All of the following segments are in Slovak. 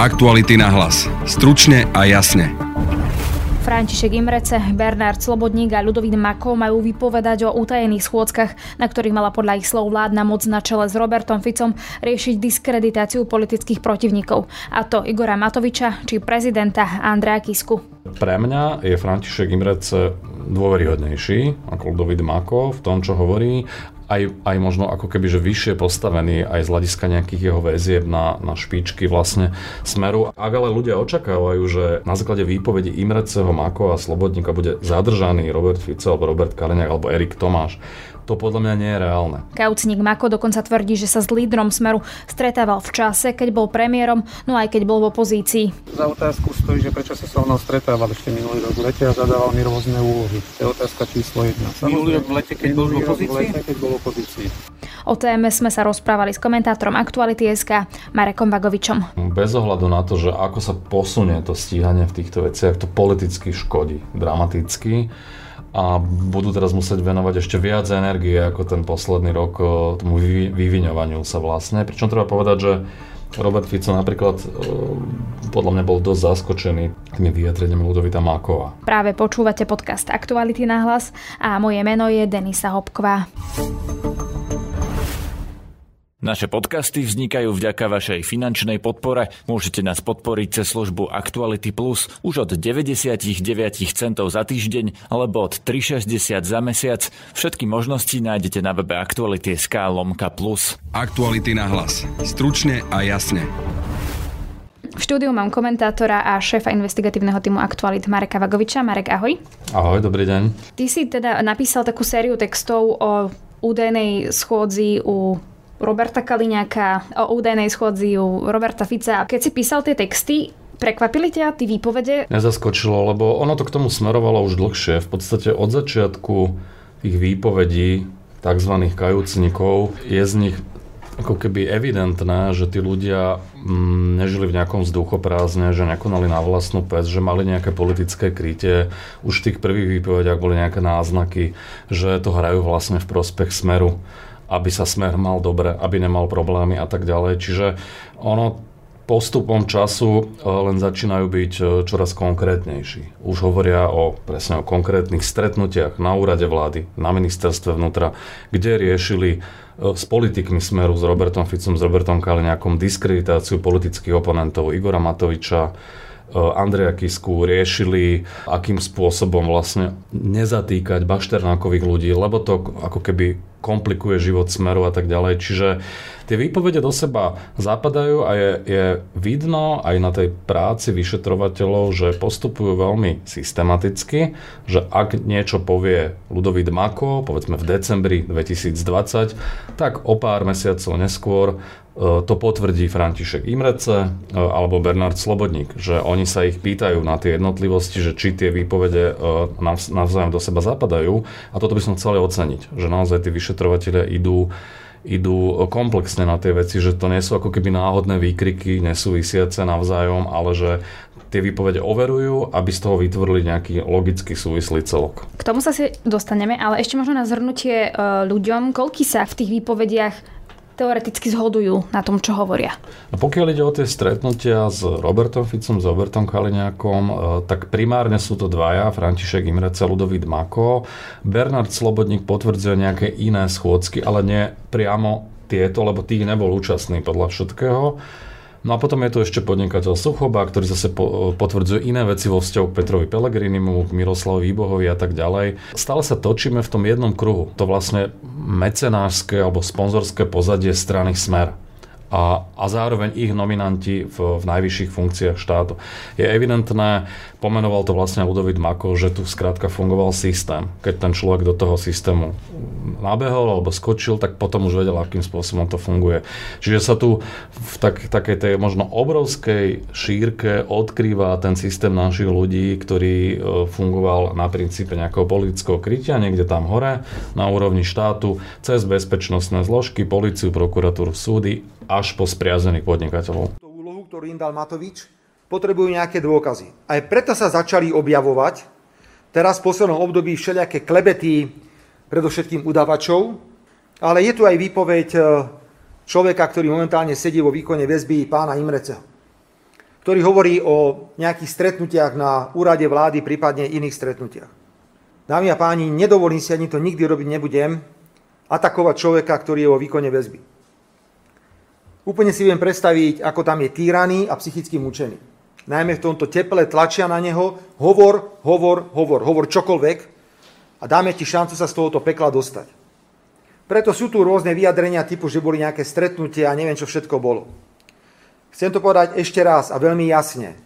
Aktuality na hlas. Stručne a jasne. František Imrece, Bernard Slobodník a Ľudovít Mako majú vypovedať o utajených schôdzkach, na ktorých mala podľa ich slov vládna moc na čele s Robertom Ficom riešiť diskreditáciu politických protivníkov. A to Igora Matoviča či prezidenta Andrea Kisku. Pre mňa je František Imrece dôveryhodnejší ako Ľudovít Mako v tom, čo hovorí aj, aj možno ako keby, že vyššie postavený aj z hľadiska nejakých jeho väzieb na, na špičky vlastne smeru. Ak ale ľudia očakávajú, že na základe výpovedi Imreceho, Mako a Slobodníka bude zadržaný Robert Fico alebo Robert Kaliňák alebo Erik Tomáš, to podľa mňa nie je reálne. Kaucník Mako dokonca tvrdí, že sa s lídrom Smeru stretával v čase, keď bol premiérom, no aj keď bol v opozícii. Za otázku stojí, že prečo sa so mnou stretával ešte minulý rok v lete a zadával mi rôzne úlohy. To je otázka číslo jedna. Minulý rok v lete, keď bol v opozícii? Lete, keď bol opozícii. O téme sme sa rozprávali s komentátorom Aktuality.sk Marekom Vagovičom. Bez ohľadu na to, že ako sa posunie to stíhanie v týchto veciach, to politicky škodí dramaticky a budú teraz musieť venovať ešte viac energie ako ten posledný rok e, tomu vyviňovaniu sa vlastne. Pričom treba povedať, že Robert Fico napríklad e, podľa mňa bol dosť zaskočený tými vyjadreniami Ludovita Mákova. Práve počúvate podcast Aktuality na hlas a moje meno je Denisa Hopková. Naše podcasty vznikajú vďaka vašej finančnej podpore. Môžete nás podporiť cez službu Actuality Plus už od 99 centov za týždeň alebo od 3,60 za mesiac. Všetky možnosti nájdete na webe Actuality.sk lomka plus. Aktuality na hlas. Stručne a jasne. V štúdiu mám komentátora a šéfa investigatívneho týmu Aktualit Mareka Vagoviča. Marek, ahoj. Ahoj, dobrý deň. Ty si teda napísal takú sériu textov o údajnej schôdzi u Roberta Kaliňáka, o údajnej schôdzi u Roberta Fica. Keď si písal tie texty, Prekvapili ťa tí výpovede? Nezaskočilo, lebo ono to k tomu smerovalo už dlhšie. V podstate od začiatku tých výpovedí tzv. kajúcnikov je z nich ako keby evidentné, že tí ľudia mm, nežili v nejakom vzduchoprázdne, že nekonali na vlastnú pec, že mali nejaké politické krytie. Už v tých prvých výpovediach boli nejaké náznaky, že to hrajú vlastne v prospech smeru aby sa smer mal dobre, aby nemal problémy a tak ďalej. Čiže ono postupom času e, len začínajú byť e, čoraz konkrétnejší. Už hovoria o presne o konkrétnych stretnutiach na úrade vlády, na ministerstve vnútra, kde riešili e, s politikmi Smeru, s Robertom Ficom, s Robertom Kaliňákom diskreditáciu politických oponentov Igora Matoviča, Andreja Kisku riešili, akým spôsobom vlastne nezatýkať bašternákových ľudí, lebo to ako keby komplikuje život smeru a tak ďalej. Čiže tie výpovede do seba zapadajú a je, je vidno aj na tej práci vyšetrovateľov, že postupujú veľmi systematicky, že ak niečo povie Ludovít Mako, povedzme v decembri 2020, tak o pár mesiacov neskôr e, to potvrdí František Imrece e, alebo Bernard Slobodník, že oni sa ich pýtajú na tie jednotlivosti, že či tie výpovede e, navzájom do seba zapadajú a toto by som chcel oceniť, že naozaj tí vyšetrovateľia idú idú komplexne na tie veci, že to nie sú ako keby náhodné výkriky, nesúvisiace navzájom, ale že tie výpovede overujú, aby z toho vytvorili nejaký logický súvislý celok. K tomu sa si dostaneme, ale ešte možno na zhrnutie e, ľuďom, koľky sa v tých výpovediach teoreticky zhodujú na tom, čo hovoria. A pokiaľ ide o tie stretnutia s Robertom Ficom, s Robertom Kaliňákom, e, tak primárne sú to dvaja, František Imrece, Ludovít Mako. Bernard Slobodník potvrdzuje nejaké iné schôdzky, ale nie priamo tieto, lebo tých nebol účastný podľa všetkého. No a potom je tu ešte podnikateľ Suchoba, ktorý zase potvrdzuje iné veci vo vzťahu k Petrovi Pelegrinimu, k Miroslavovi Výbohovi a tak ďalej. Stále sa točíme v tom jednom kruhu. To vlastne mecenářské alebo sponzorské pozadie strany Smer a, a zároveň ich nominanti v, v najvyšších funkciách štátu. Je evidentné, pomenoval to vlastne Ludovít Mako, že tu skrátka fungoval systém. Keď ten človek do toho systému nabehol alebo skočil, tak potom už vedel, akým spôsobom to funguje. Čiže sa tu v tak, takej tej možno obrovskej šírke odkrýva ten systém našich ľudí, ktorý e, fungoval na princípe nejakého politického krytia niekde tam hore na úrovni štátu cez bezpečnostné zložky, policiu, prokuratúru, súdy až po spriazených podnikateľov. Úlohu, ktorú im dal Matovič, potrebujú nejaké dôkazy. Aj preto sa začali objavovať teraz v poslednom období všelijaké klebety, predovšetkým udavačov, ale je tu aj výpoveď e, človeka, ktorý momentálne sedí vo výkone väzby pána Imreceho. ktorý hovorí o nejakých stretnutiach na úrade vlády, prípadne iných stretnutiach. Dámy a páni, nedovolím si ani to nikdy robiť nebudem, atakovať človeka, ktorý je vo výkone väzby. Úplne si viem predstaviť, ako tam je týraný a psychicky mučený. Najmä v tomto teple tlačia na neho, hovor, hovor, hovor, hovor čokoľvek a dáme ti šancu sa z tohoto pekla dostať. Preto sú tu rôzne vyjadrenia typu, že boli nejaké stretnutie a neviem, čo všetko bolo. Chcem to povedať ešte raz a veľmi jasne.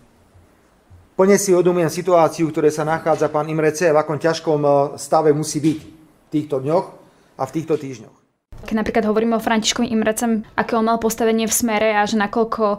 Plne si uvedomujem situáciu, v sa nachádza pán Imrece, v akom ťažkom eh, stave musí byť v týchto dňoch a v týchto týždňoch. Keď napríklad hovoríme o Františkovi Imrecem, aké on mal postavenie v smere a že nakoľko e,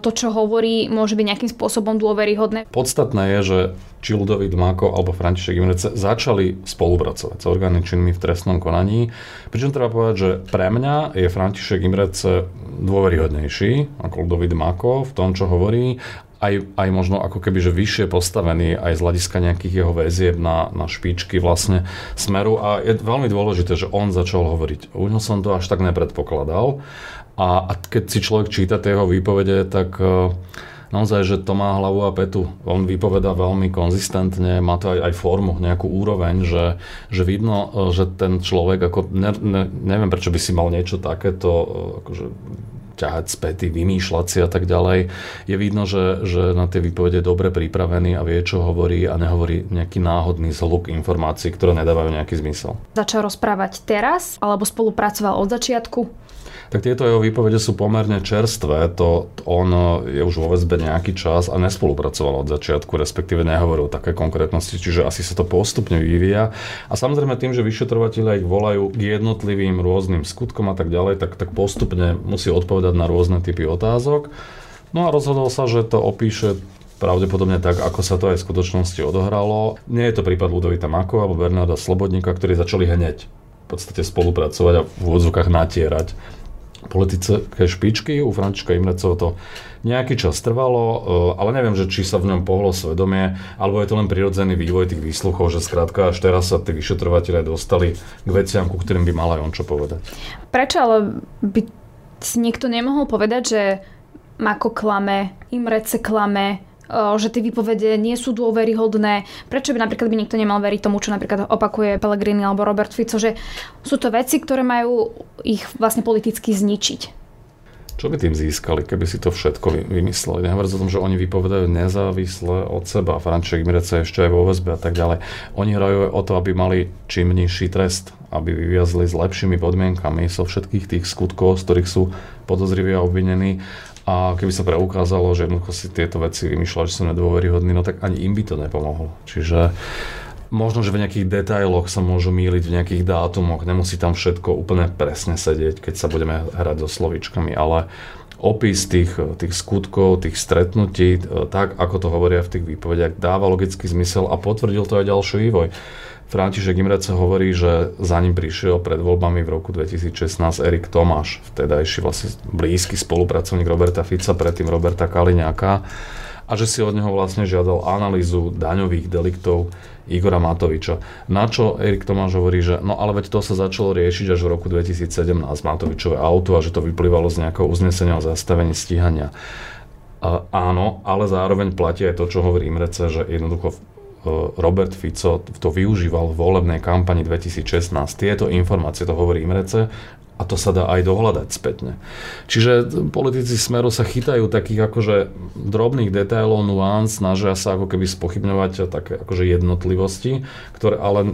to, čo hovorí, môže byť nejakým spôsobom dôveryhodné. Podstatné je, že či Ludovít Máko alebo František Imrece začali spolupracovať s orgány činnými v trestnom konaní. Pričom treba povedať, že pre mňa je František Imrece dôveryhodnejší ako Ludovít Máko v tom, čo hovorí aj, aj možno ako keby, že vyššie postavený aj z hľadiska nejakých jeho väzieb na, na špičky vlastne smeru a je veľmi dôležité, že on začal hovoriť. U neho som to až tak nepredpokladal a, a keď si človek číta tie jeho výpovede, tak uh, naozaj, že to má hlavu a petu. On vypoveda veľmi konzistentne, má to aj, aj formu, nejakú úroveň, že, že vidno, e, že ten človek, ako ne, ne, neviem prečo by si mal niečo takéto e, akože ťahať späty, vymýšľať si a tak ďalej. Je vidno, že, že na tie výpovede je dobre pripravený a vie, čo hovorí a nehovorí nejaký náhodný zhluk informácií, ktoré nedávajú nejaký zmysel. Začal rozprávať teraz alebo spolupracoval od začiatku? Tak tieto jeho výpovede sú pomerne čerstvé. To, on je už vo väzbe nejaký čas a nespolupracoval od začiatku, respektíve nehovoril také konkrétnosti, čiže asi sa to postupne vyvíja. A samozrejme tým, že vyšetrovateľia ich volajú k jednotlivým rôznym skutkom a tak ďalej, tak, tak postupne musí odpovedať na rôzne typy otázok. No a rozhodol sa, že to opíše pravdepodobne tak, ako sa to aj v skutočnosti odohralo. Nie je to prípad Ludovita Makova alebo Bernarda Slobodníka, ktorí začali hneď v podstate spolupracovať a v úvodzovkách natierať politické špičky. U Františka Imrecova to nejaký čas trvalo, e, ale neviem, že či sa v ňom pohlo svedomie, alebo je to len prirodzený vývoj tých výsluchov, že skrátka až teraz sa tí vyšetrovateľe dostali k veciam, ku ktorým by mal aj on čo povedať. Prečo ale by si niekto nemohol povedať, že Mako klame, Imrece klame, že tie výpovede nie sú dôveryhodné. Prečo by napríklad by niekto nemal veriť tomu, čo napríklad opakuje Pellegrini alebo Robert Fico, že sú to veci, ktoré majú ich vlastne politicky zničiť. Čo by tým získali, keby si to všetko vymysleli? Nehovoriac o tom, že oni vypovedajú nezávisle od seba. Franček Mirece ešte aj vo väzbe a tak ďalej. Oni hrajú o to, aby mali čím nižší trest, aby vyviazli s lepšími podmienkami so všetkých tých skutkov, z ktorých sú podozriví a obvinení a keby sa preukázalo, že jednoducho si tieto veci vymýšľali, že sú nedôveryhodní, no tak ani im by to nepomohlo. Čiže možno, že v nejakých detailoch sa môžu míliť, v nejakých dátumoch, nemusí tam všetko úplne presne sedieť, keď sa budeme hrať so slovíčkami, ale opis tých, tých skutkov, tých stretnutí, tak ako to hovoria v tých výpovediach, dáva logický zmysel a potvrdil to aj ďalší vývoj. František Imrece hovorí, že za ním prišiel pred voľbami v roku 2016 Erik Tomáš, vtedajší vlastne blízky spolupracovník Roberta Fica, predtým Roberta Kaliňáka a že si od neho vlastne žiadal analýzu daňových deliktov Igora Matoviča. Na čo Erik Tomáš hovorí, že no ale veď to sa začalo riešiť až v roku 2017 Matovičové auto a že to vyplývalo z nejakého uznesenia o zastavení stíhania. A, áno, ale zároveň platí aj to, čo hovorí Imrece, že jednoducho Robert Fico to využíval v volebnej kampani 2016. Tieto informácie, to hovorí Imrece, a to sa dá aj dohľadať spätne. Čiže politici Smeru sa chytajú takých akože drobných detailov, nuans, snažia sa ako keby spochybňovať také akože jednotlivosti, ktoré ale e,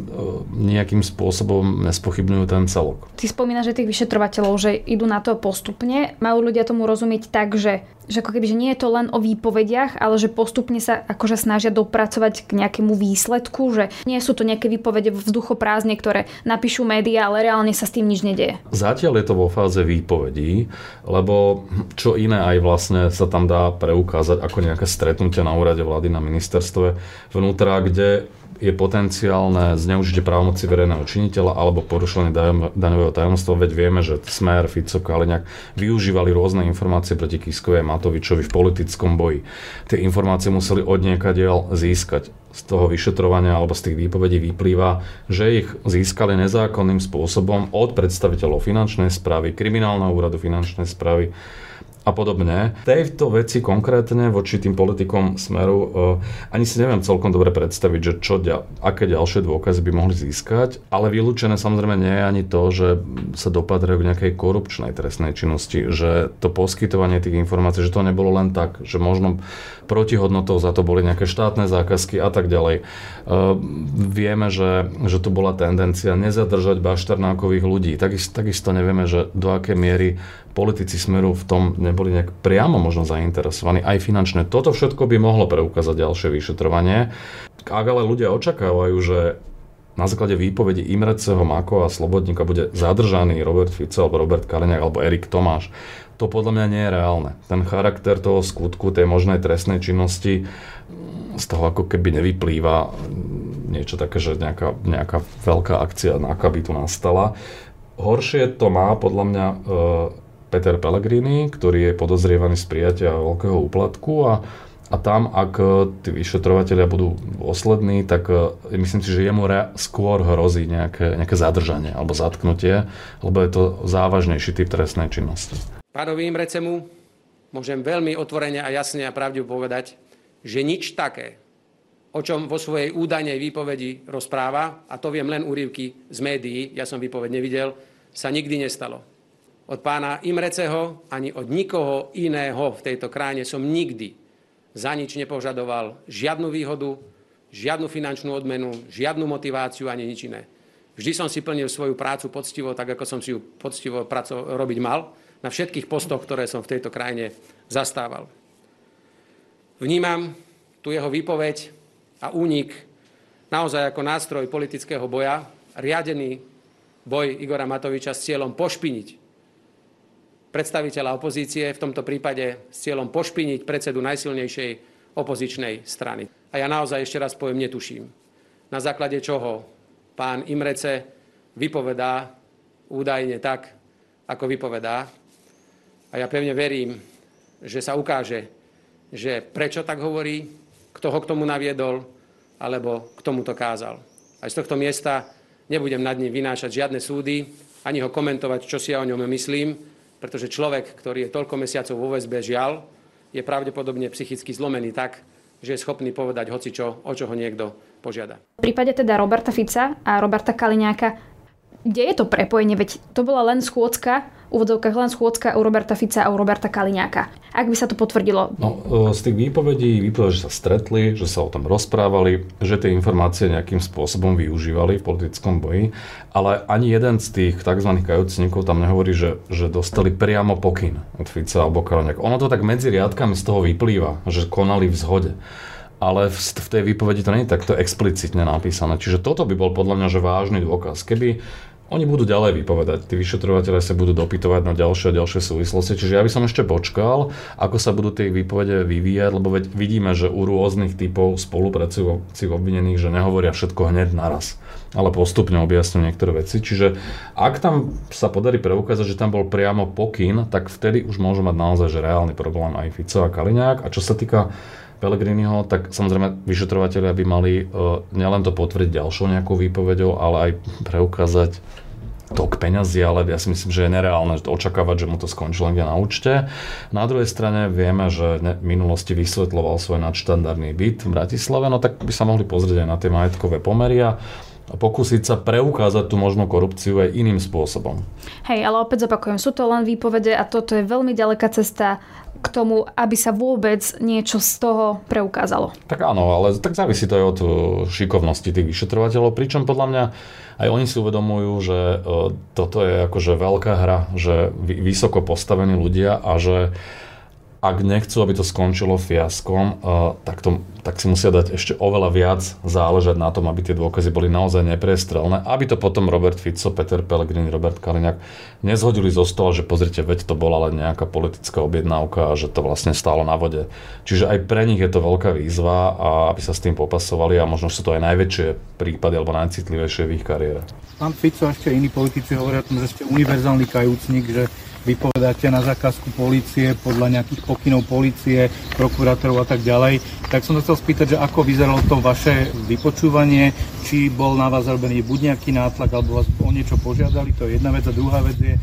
nejakým spôsobom nespochybňujú ten celok. Ty spomínaš, že tých vyšetrovateľov, že idú na to postupne. Majú ľudia tomu rozumieť tak, že že ako keby, že nie je to len o výpovediach, ale že postupne sa akože snažia dopracovať k nejakému výsledku, že nie sú to nejaké výpovede v vzduchoprázdne, ktoré napíšu médiá, ale reálne sa s tým nič nedieje. Zatiaľ je to vo fáze výpovedí, lebo čo iné aj vlastne sa tam dá preukázať ako nejaké stretnutie na úrade vlády na ministerstve vnútra, kde je potenciálne zneužitie právomoci verejného činiteľa alebo porušenie daňového tajomstva, veď vieme, že Smer, Fico, Kaliňák využívali rôzne informácie proti Kiskovi a Matovičovi v politickom boji. Tie informácie museli od získať. Z toho vyšetrovania alebo z tých výpovedí vyplýva, že ich získali nezákonným spôsobom od predstaviteľov finančnej správy, kriminálneho úradu finančnej správy a podobne. Tejto veci konkrétne voči tým politikom smeru uh, ani si neviem celkom dobre predstaviť, že čo, aké ďalšie dôkazy by mohli získať, ale vylúčené samozrejme nie je ani to, že sa dopadrajú k nejakej korupčnej trestnej činnosti, že to poskytovanie tých informácií, že to nebolo len tak, že možno protihodnotou za to boli nejaké štátne zákazky a tak ďalej. Uh, vieme, že, že tu bola tendencia nezadržať bašternákových ľudí. Takisto, takisto nevieme, že do akej miery politici Smeru v tom neboli nejak priamo možno zainteresovaní, aj finančne. Toto všetko by mohlo preukázať ďalšie vyšetrovanie. Ak ale ľudia očakávajú, že na základe výpovedi Imreceho, Makova a Slobodníka bude zadržaný Robert Fico alebo Robert Kaliňák alebo Erik Tomáš, to podľa mňa nie je reálne. Ten charakter toho skutku, tej možnej trestnej činnosti z toho ako keby nevyplýva niečo také, že nejaká, nejaká veľká akcia, aká by tu nastala. Horšie to má podľa mňa e, Peter Pellegrini, ktorý je podozrievaný z prijatia veľkého úplatku a, a tam, ak e, tí vyšetrovateľia budú dôslední, tak e, myslím si, že jemu re, skôr hrozí nejaké, nejaké zadržanie alebo zatknutie, lebo je to závažnejší typ trestnej činnosti. Pánovi Imrecemu môžem veľmi otvorene a jasne a pravdivo povedať, že nič také, o čom vo svojej údajnej výpovedi rozpráva, a to viem len úrivky z médií, ja som výpoveď nevidel, sa nikdy nestalo. Od pána Imreceho ani od nikoho iného v tejto krajine som nikdy za nič nepožadoval žiadnu výhodu, žiadnu finančnú odmenu, žiadnu motiváciu ani nič iné. Vždy som si plnil svoju prácu poctivo, tak ako som si ju poctivo praco- robiť mal, na všetkých postoch, ktoré som v tejto krajine zastával. Vnímam tu jeho výpoveď a únik naozaj ako nástroj politického boja, riadený boj Igora Matoviča s cieľom pošpiniť predstaviteľa opozície, v tomto prípade s cieľom pošpiniť predsedu najsilnejšej opozičnej strany. A ja naozaj ešte raz poviem, netuším, na základe čoho pán Imrece vypovedá údajne tak, ako vypovedá. A ja pevne verím, že sa ukáže, že prečo tak hovorí, kto ho k tomu naviedol, alebo k tomu to kázal. Aj z tohto miesta nebudem nad ním vynášať žiadne súdy, ani ho komentovať, čo si ja o ňom myslím, pretože človek, ktorý je toľko mesiacov vo väzbe, žiaľ, je pravdepodobne psychicky zlomený tak, že je schopný povedať hoci čo, o čo ho niekto požiada. V prípade teda Roberta Fica a Roberta Kaliňáka, kde je to prepojenie? Veď to bola len schôdzka úvodzovkách len schôdzka u Roberta Fica a u Roberta Kaliňáka. Ak by sa to potvrdilo? No, e, z tých výpovedí vypovedí, že sa stretli, že sa o tom rozprávali, že tie informácie nejakým spôsobom využívali v politickom boji, ale ani jeden z tých tzv. kajúcnikov tam nehovorí, že, že dostali priamo pokyn od Fica alebo Kaliňáka. Ono to tak medzi riadkami z toho vyplýva, že konali v zhode ale v, v tej výpovedi to nie je takto explicitne napísané. Čiže toto by bol podľa mňa že vážny dôkaz. Keby oni budú ďalej vypovedať, tí vyšetrovateľe sa budú dopytovať na ďalšie a ďalšie súvislosti, čiže ja by som ešte počkal, ako sa budú tie výpovede vyvíjať, lebo veď vidíme, že u rôznych typov spolupracujúcich obvinených, že nehovoria všetko hneď naraz, ale postupne objasňujú niektoré veci. Čiže ak tam sa podarí preukázať, že tam bol priamo pokyn, tak vtedy už môžu mať naozaj že reálny problém aj Fico a Kaliňák. A čo sa týka Pelegriniho, tak samozrejme vyšetrovateľia by mali uh, nielen to potvrdiť ďalšou nejakou výpovedou, ale aj preukázať tok peňazí, ale ja si myslím, že je nereálne očakávať, že mu to skončí len na účte. Na druhej strane vieme, že v minulosti vysvetloval svoj nadštandardný byt v Bratislave, no tak by sa mohli pozrieť aj na tie majetkové pomery a pokúsiť sa preukázať tú možnú korupciu aj iným spôsobom. Hej, ale opäť zopakujem, sú to len výpovede a toto je veľmi ďaleká cesta k tomu, aby sa vôbec niečo z toho preukázalo. Tak áno, ale tak závisí to aj od uh, šikovnosti tých vyšetrovateľov, pričom podľa mňa aj oni si uvedomujú, že uh, toto je akože veľká hra, že vysoko postavení ľudia a že ak nechcú, aby to skončilo fiaskom, uh, tak, to, tak si musia dať ešte oveľa viac záležať na tom, aby tie dôkazy boli naozaj neprestrelné, aby to potom Robert Fico, Peter Pellegrini, Robert Kaliňák nezhodili zo stola, že pozrite, veď to bola len nejaká politická objednávka a že to vlastne stálo na vode. Čiže aj pre nich je to veľká výzva, a aby sa s tým popasovali a možno sú to aj najväčšie prípady alebo najcitlivejšie v ich kariére. Pán Fico a ešte iní politici hovoria že ste univerzálny kajúcnik, že vypovedáte na zákazku policie, podľa nejakých pokynov policie, prokurátorov a tak ďalej. Tak som sa chcel spýtať, že ako vyzeralo to vaše vypočúvanie, či bol na vás robený buď nejaký nátlak, alebo vás o niečo požiadali, to je jedna vec. A druhá vec je,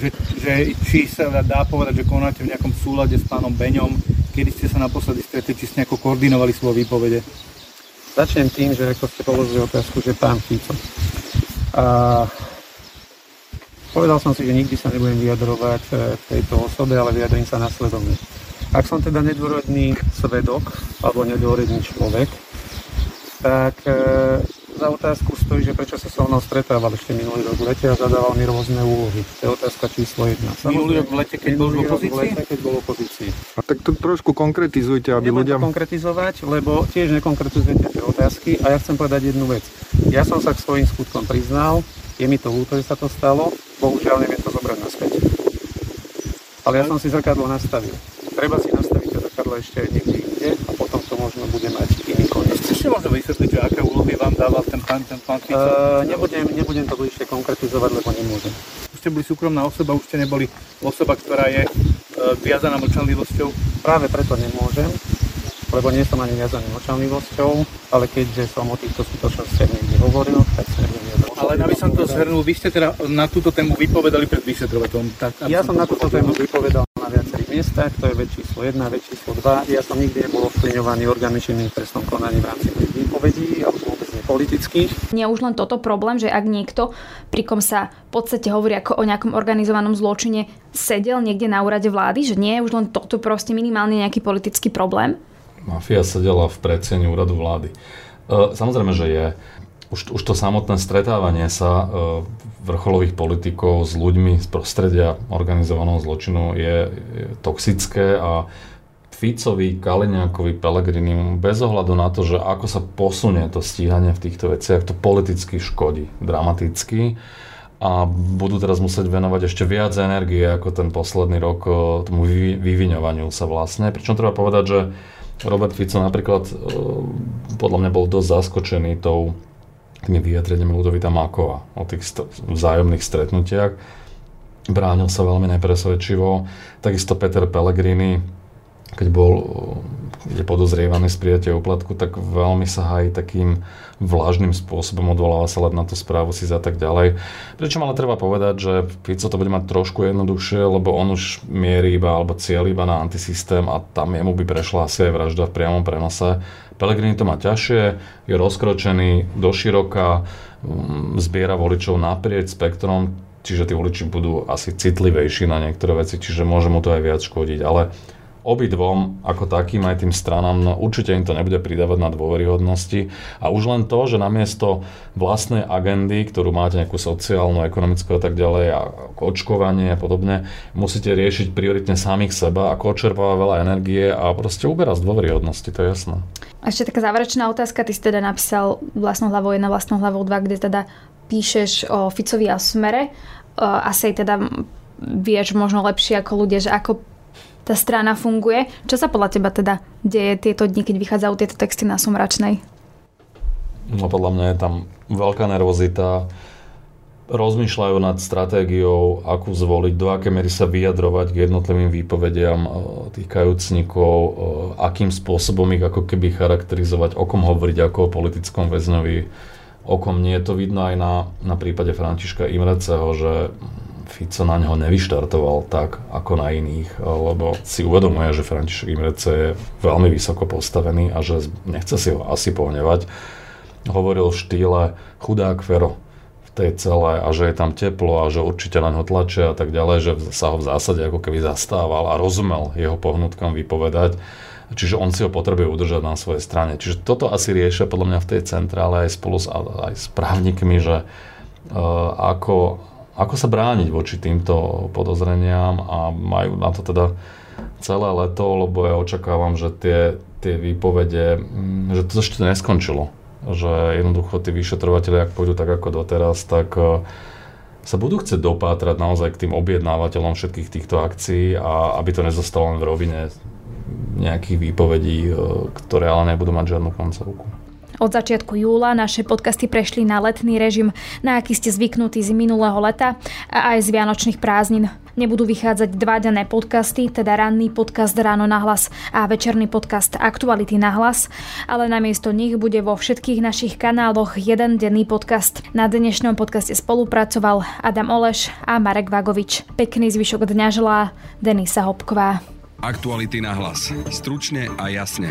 že, že či sa dá povedať, že konáte v nejakom súlade s pánom Beňom, kedy ste sa naposledy stretli, či ste nejako koordinovali svoje výpovede? Začnem tým, že ako ste položili otázku, že pán Fico. A povedal som si, že nikdy sa nebudem vyjadrovať e, v tejto osobe, ale vyjadrím sa nasledovne. Ak som teda nedôrodný svedok alebo nedôrodný človek, tak e, za otázku stojí, že prečo sa so mnou stretával ešte minulý rok v lete a zadával mi rôzne úlohy. To je otázka číslo jedna. Minulý rok v lete, keď bol v opozícii? Lete, keď bol v opozícii. A tak to trošku konkretizujte, aby Nebudem ľudia... to konkretizovať, lebo tiež nekonkretizujete tie otázky a ja chcem povedať jednu vec. Ja som sa k svojím skutkom priznal, je mi to ľúto, že sa to stalo, bohužiaľ neviem to zobrať naspäť. Ale ja som si zrkadlo nastavil. Treba si nastaviť to zrkadlo ešte niekde inde a potom to možno bude mať iný koniec. Ešte možno vysvetliť, že aké úlohy vám dával ten pán, ten pán Fico? Uh, nebudem, nebudem to bližšie konkretizovať, lebo nemôžem. Už ste boli súkromná osoba, už ste neboli osoba, ktorá je uh, viazaná mlčanlivosťou. Práve preto nemôžem, lebo nie som ani viazaný mlčanlivosťou, ale keďže som o týchto skutočnostiach niekde hovoril, tak vyjadrovať. Ale aby som to zhrnul, vy ste teda na túto tému vypovedali pred vyšetrovateľom. Tak, Ja som na túto tému vypovedal na viacerých miestach, to je vec číslo 1, vec číslo 2. Ja som nikdy nebol ovplyvňovaný orgánmi činným trestnom konaní v rámci výpovedí, alebo vôbec nepolitických. Nie už len toto problém, že ak niekto, pri kom sa v podstate hovorí ako o nejakom organizovanom zločine, sedel niekde na úrade vlády, že nie je už len toto proste minimálne nejaký politický problém? Mafia sedela v predsieni úradu vlády. E, samozrejme, že je. Už, už to samotné stretávanie sa e, vrcholových politikov s ľuďmi z prostredia organizovaného zločinu je, je toxické a Ficovi, Kaliňákovi, Pelegrini, bez ohľadu na to, že ako sa posunie to stíhanie v týchto veciach, to politicky škodí dramaticky a budú teraz musieť venovať ešte viac energie ako ten posledný rok e, tomu vyvi- vyviňovaniu sa vlastne. Pričom treba povedať, že Robert Fico napríklad e, podľa mňa bol dosť zaskočený tou tými vyjadreniami Ludovita Mákova o tých st- vzájomných stretnutiach. Bránil sa veľmi nepresvedčivo. Takisto Peter Pellegrini, keď bol je podozrievaný z prijatia úplatku, tak veľmi sa hájí takým vlažným spôsobom, odvoláva sa len na tú správu si a tak ďalej. Pričom ale treba povedať, že Fico to bude mať trošku jednoduchšie, lebo on už mierí iba alebo cieľ iba na antisystém a tam jemu by prešla asi aj vražda v priamom prenose. Pelegrini to má ťažšie, je rozkročený do široka, zbiera voličov naprieč spektrom, čiže tí voliči budú asi citlivejší na niektoré veci, čiže môže mu to aj viac škodiť. Ale obidvom ako takým aj tým stranám, no určite im to nebude pridávať na dôveryhodnosti. A už len to, že namiesto vlastnej agendy, ktorú máte nejakú sociálnu, ekonomickú a tak ďalej, a očkovanie a podobne, musíte riešiť prioritne samých seba, ako odčerpáva veľa energie a proste uberá z dôveryhodnosti, to je jasné. Ešte taká záverečná otázka, ty si teda napísal vlastnou hlavou 1, vlastnou hlavou 2, kde teda píšeš o Ficovi a Smere. Asi teda vieš možno lepšie ako ľudia, že ako tá strana funguje. Čo sa podľa teba teda deje tieto dni, keď vychádzajú tieto texty na Somračnej? No podľa mňa je tam veľká nervozita. Rozmýšľajú nad stratégiou, akú zvoliť, do aké miery sa vyjadrovať k jednotlivým výpovediam e, tých kajúcnikov, e, akým spôsobom ich ako keby charakterizovať, o kom hovoriť ako o politickom väzňovi, o kom nie. To vidno aj na, na prípade Františka Imreceho, že Fico na neho nevyštartoval tak ako na iných, lebo si uvedomuje, že František Imrece je veľmi vysoko postavený a že nechce si ho asi pohnevať. Hovoril v štýle chudák Fero v tej celé a že je tam teplo a že určite len ho tlačia a tak ďalej, že sa ho v zásade ako keby zastával a rozumel jeho pohnutkom vypovedať. Čiže on si ho potrebuje udržať na svojej strane. Čiže toto asi riešia podľa mňa v tej centrále aj spolu s, aj s právnikmi, že uh, ako, ako sa brániť voči týmto podozreniam a majú na to teda celé leto, lebo ja očakávam, že tie, tie výpovede, mm, že to ešte neskončilo. Že jednoducho tí vyšetrovateľi, ak pôjdu tak ako doteraz, tak e, sa budú chcieť dopátrať naozaj k tým objednávateľom všetkých týchto akcií a aby to nezostalo len v rovine nejakých výpovedí, e, ktoré ale nebudú mať žiadnu koncovku. Od začiatku júla naše podcasty prešli na letný režim, na aký ste zvyknutí z minulého leta a aj z vianočných prázdnin. Nebudú vychádzať dva dané podcasty, teda ranný podcast Ráno na hlas a večerný podcast Aktuality na hlas, ale namiesto nich bude vo všetkých našich kanáloch jeden denný podcast. Na dnešnom podcaste spolupracoval Adam Oleš a Marek Vagovič. Pekný zvyšok dňa želá Denisa Hopková. Aktuality na hlas. Stručne a jasne.